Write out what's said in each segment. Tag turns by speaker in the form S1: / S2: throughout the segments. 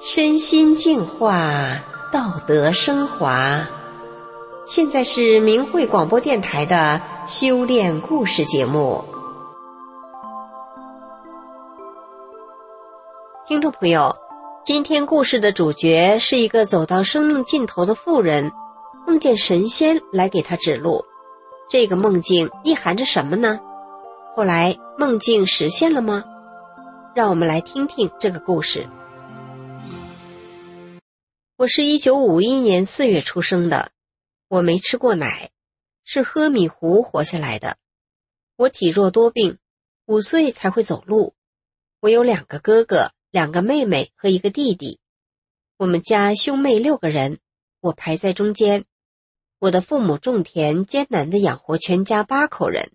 S1: 身心净化，道德升华。现在是明慧广播电台的修炼故事节目。听众朋友，今天故事的主角是一个走到生命尽头的妇人，梦见神仙来给她指路。这个梦境意含着什么呢？后来梦境实现了吗？让我们来听听这个故事。我是一九五一年四月出生的，我没吃过奶，是喝米糊活下来的。我体弱多病，五岁才会走路。我有两个哥哥、两个妹妹和一个弟弟。我们家兄妹六个人，我排在中间。我的父母种田，艰难的养活全家八口人。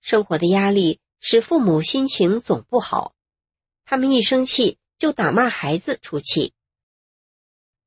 S1: 生活的压力使父母心情总不好，他们一生气就打骂孩子出气。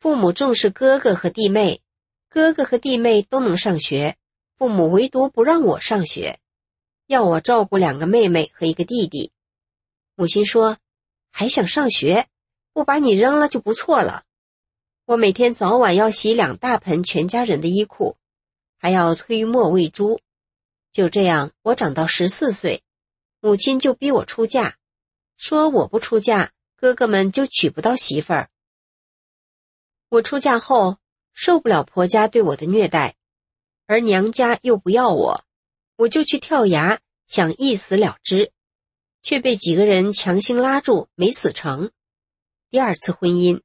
S1: 父母重视哥哥和弟妹，哥哥和弟妹都能上学，父母唯独不让我上学，要我照顾两个妹妹和一个弟弟。母亲说：“还想上学，不把你扔了就不错了。”我每天早晚要洗两大盆全家人的衣裤，还要推磨喂猪。就这样，我长到十四岁，母亲就逼我出嫁，说我不出嫁，哥哥们就娶不到媳妇儿。我出嫁后受不了婆家对我的虐待，而娘家又不要我，我就去跳崖，想一死了之，却被几个人强行拉住，没死成。第二次婚姻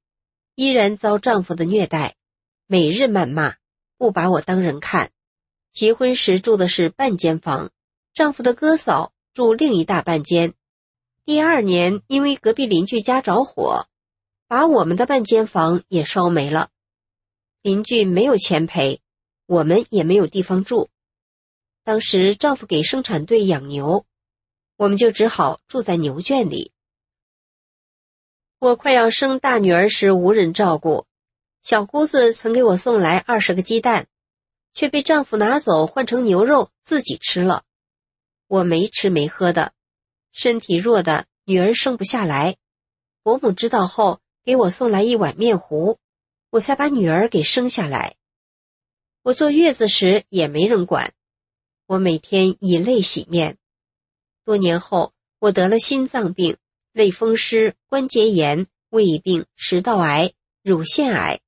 S1: 依然遭丈夫的虐待，每日谩骂，不把我当人看。结婚时住的是半间房，丈夫的哥嫂住另一大半间。第二年因为隔壁邻居家着火。把我们的半间房也烧没了，邻居没有钱赔，我们也没有地方住。当时丈夫给生产队养牛，我们就只好住在牛圈里。我快要生大女儿时无人照顾，小姑子曾给我送来二十个鸡蛋，却被丈夫拿走换成牛肉自己吃了。我没吃没喝的，身体弱的女儿生不下来，伯母知道后。给我送来一碗面糊，我才把女儿给生下来。我坐月子时也没人管，我每天以泪洗面。多年后，我得了心脏病、类风湿、关节炎、胃病、食道癌、乳腺癌。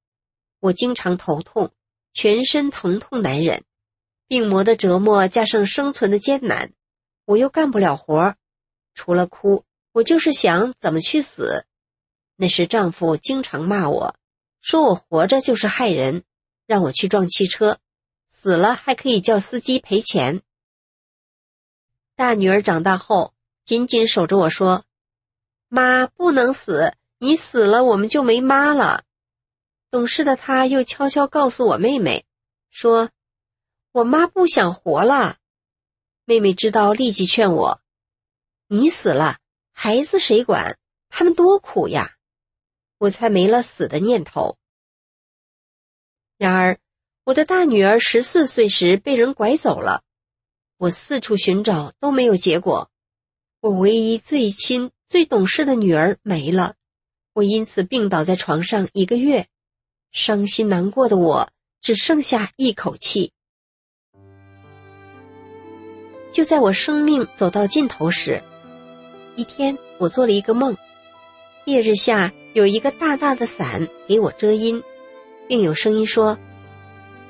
S1: 我经常头痛，全身疼痛难忍，病魔的折磨加上生存的艰难，我又干不了活除了哭，我就是想怎么去死。那时丈夫经常骂我，说我活着就是害人，让我去撞汽车，死了还可以叫司机赔钱。大女儿长大后，紧紧守着我说：“妈不能死，你死了我们就没妈了。”懂事的她又悄悄告诉我妹妹，说：“我妈不想活了。”妹妹知道立即劝我：“你死了，孩子谁管？他们多苦呀。”我才没了死的念头。然而，我的大女儿十四岁时被人拐走了，我四处寻找都没有结果。我唯一最亲、最懂事的女儿没了，我因此病倒在床上一个月，伤心难过的我只剩下一口气。就在我生命走到尽头时，一天我做了一个梦，烈日下。有一个大大的伞给我遮阴，并有声音说：“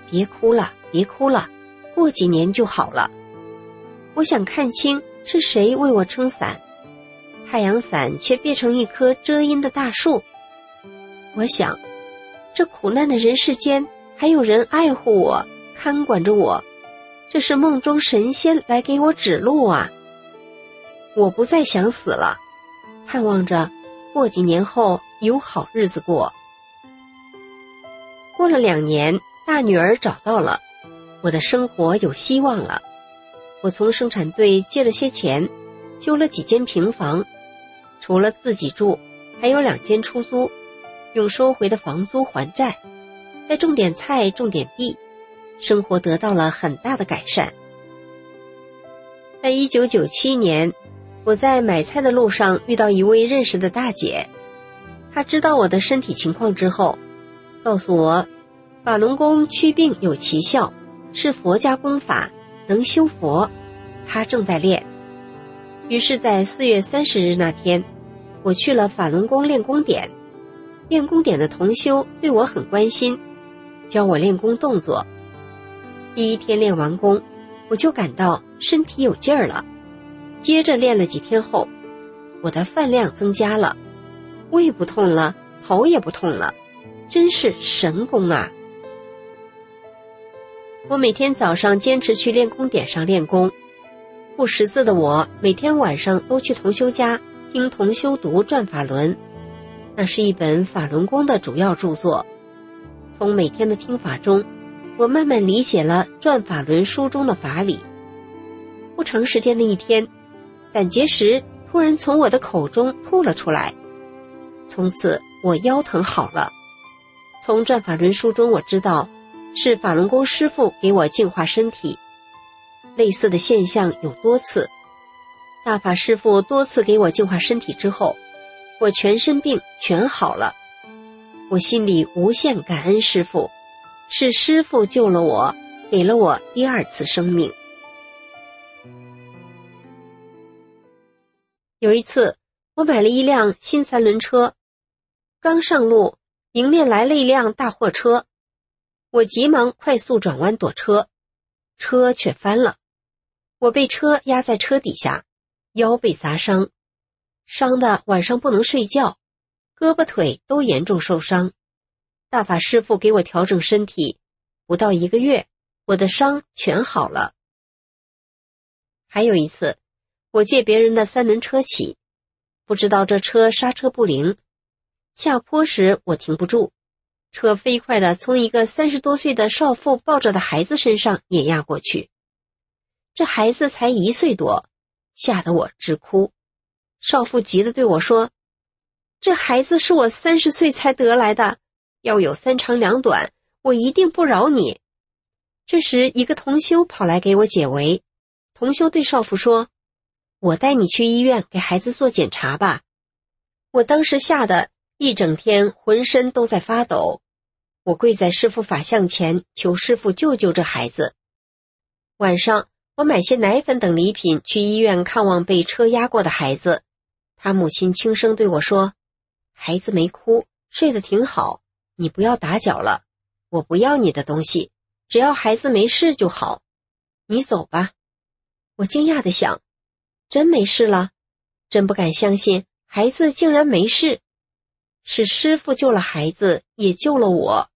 S1: 别哭了，别哭了，过几年就好了。”我想看清是谁为我撑伞，太阳伞却变成一棵遮阴的大树。我想，这苦难的人世间还有人爱护我、看管着我，这是梦中神仙来给我指路啊！我不再想死了，盼望着过几年后。有好日子过。过了两年，大女儿找到了，我的生活有希望了。我从生产队借了些钱，修了几间平房，除了自己住，还有两间出租，用收回的房租还债，再种点菜，种点地，生活得到了很大的改善。在一九九七年，我在买菜的路上遇到一位认识的大姐。她知道我的身体情况之后，告诉我，法轮功祛病有奇效，是佛家功法，能修佛。他正在练。于是，在四月三十日那天，我去了法轮功练功点。练功点的同修对我很关心，教我练功动作。第一天练完功，我就感到身体有劲儿了。接着练了几天后，我的饭量增加了，胃不痛了，头也不痛了，真是神功啊！我每天早上坚持去练功点上练功，不识字的我每天晚上都去同修家听同修读《转法轮》，那是一本法轮功的主要著作。从每天的听法中，我慢慢理解了《转法轮》书中的法理。不长时间的一天。胆结石突然从我的口中吐了出来，从此我腰疼好了。从转法轮书中我知道，是法轮功师傅给我净化身体。类似的现象有多次，大法师傅多次给我净化身体之后，我全身病全好了。我心里无限感恩师傅，是师傅救了我，给了我第二次生命。有一次，我买了一辆新三轮车，刚上路，迎面来了一辆大货车，我急忙快速转弯躲车，车却翻了，我被车压在车底下，腰被砸伤，伤的晚上不能睡觉，胳膊腿都严重受伤。大法师傅给我调整身体，不到一个月，我的伤全好了。还有一次。我借别人的三轮车骑，不知道这车刹车不灵，下坡时我停不住，车飞快的从一个三十多岁的少妇抱着的孩子身上碾压过去，这孩子才一岁多，吓得我直哭。少妇急得对我说：“这孩子是我三十岁才得来的，要有三长两短，我一定不饶你。”这时，一个同修跑来给我解围，同修对少妇说。我带你去医院给孩子做检查吧。我当时吓得一整天浑身都在发抖，我跪在师傅法像前求师傅救救这孩子。晚上我买些奶粉等礼品去医院看望被车压过的孩子，他母亲轻声对我说：“孩子没哭，睡得挺好，你不要打搅了。我不要你的东西，只要孩子没事就好。你走吧。”我惊讶的想。真没事了，真不敢相信孩子竟然没事，是师傅救了孩子，也救了我，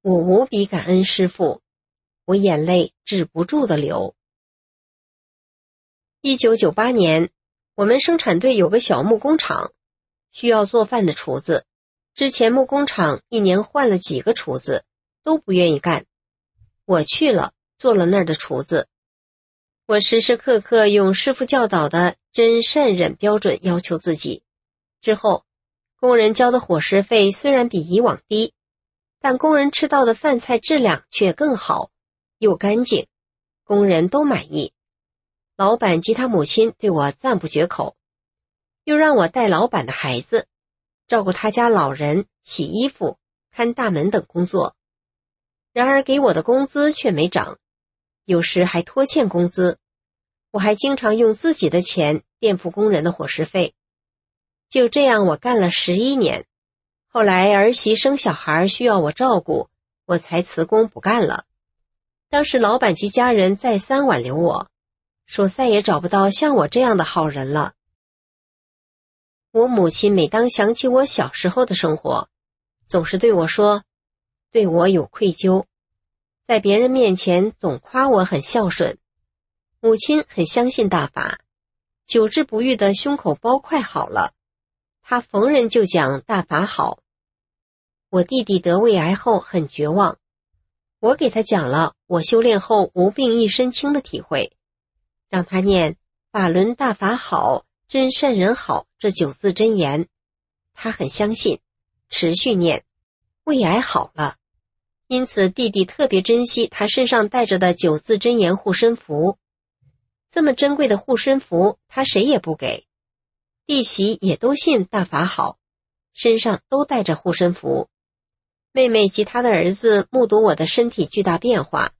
S1: 我无比感恩师傅，我眼泪止不住的流。一九九八年，我们生产队有个小木工厂，需要做饭的厨子，之前木工厂一年换了几个厨子，都不愿意干，我去了，做了那儿的厨子。我时时刻刻用师傅教导的真善忍标准要求自己。之后，工人交的伙食费虽然比以往低，但工人吃到的饭菜质量却更好，又干净，工人都满意。老板及他母亲对我赞不绝口，又让我带老板的孩子，照顾他家老人、洗衣服、看大门等工作。然而，给我的工资却没涨。有时还拖欠工资，我还经常用自己的钱垫付工人的伙食费。就这样，我干了十一年。后来儿媳生小孩需要我照顾，我才辞工不干了。当时老板及家人再三挽留我，说再也找不到像我这样的好人了。我母亲每当想起我小时候的生活，总是对我说：“对我有愧疚。”在别人面前总夸我很孝顺，母亲很相信大法，久治不愈的胸口包快好了，他逢人就讲大法好。我弟弟得胃癌后很绝望，我给他讲了我修炼后无病一身轻的体会，让他念法轮大法好，真善人好这九字真言，他很相信，持续念，胃癌好了。因此，弟弟特别珍惜他身上带着的九字真言护身符。这么珍贵的护身符，他谁也不给。弟媳也都信大法好，身上都带着护身符。妹妹及她的儿子目睹我的身体巨大变化，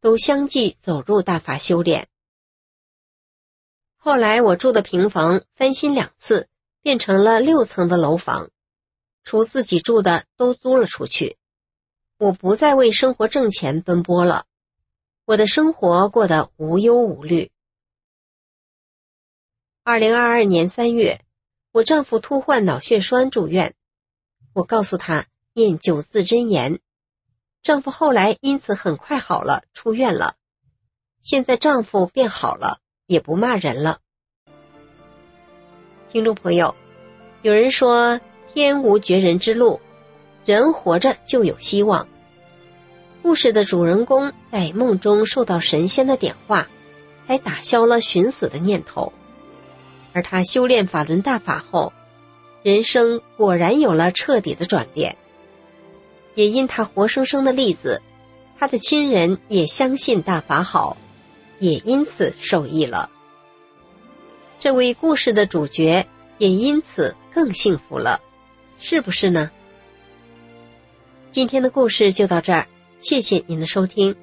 S1: 都相继走入大法修炼。后来我住的平房翻新两次，变成了六层的楼房，除自己住的都租了出去。我不再为生活挣钱奔波了，我的生活过得无忧无虑。二零二二年三月，我丈夫突患脑血栓住院，我告诉他。念九字真言，丈夫后来因此很快好了，出院了。现在丈夫变好了，也不骂人了。听众朋友，有人说天无绝人之路，人活着就有希望。故事的主人公在梦中受到神仙的点化，才打消了寻死的念头，而他修炼法轮大法后，人生果然有了彻底的转变。也因他活生生的例子，他的亲人也相信大法好，也因此受益了。这位故事的主角也因此更幸福了，是不是呢？今天的故事就到这儿，谢谢您的收听。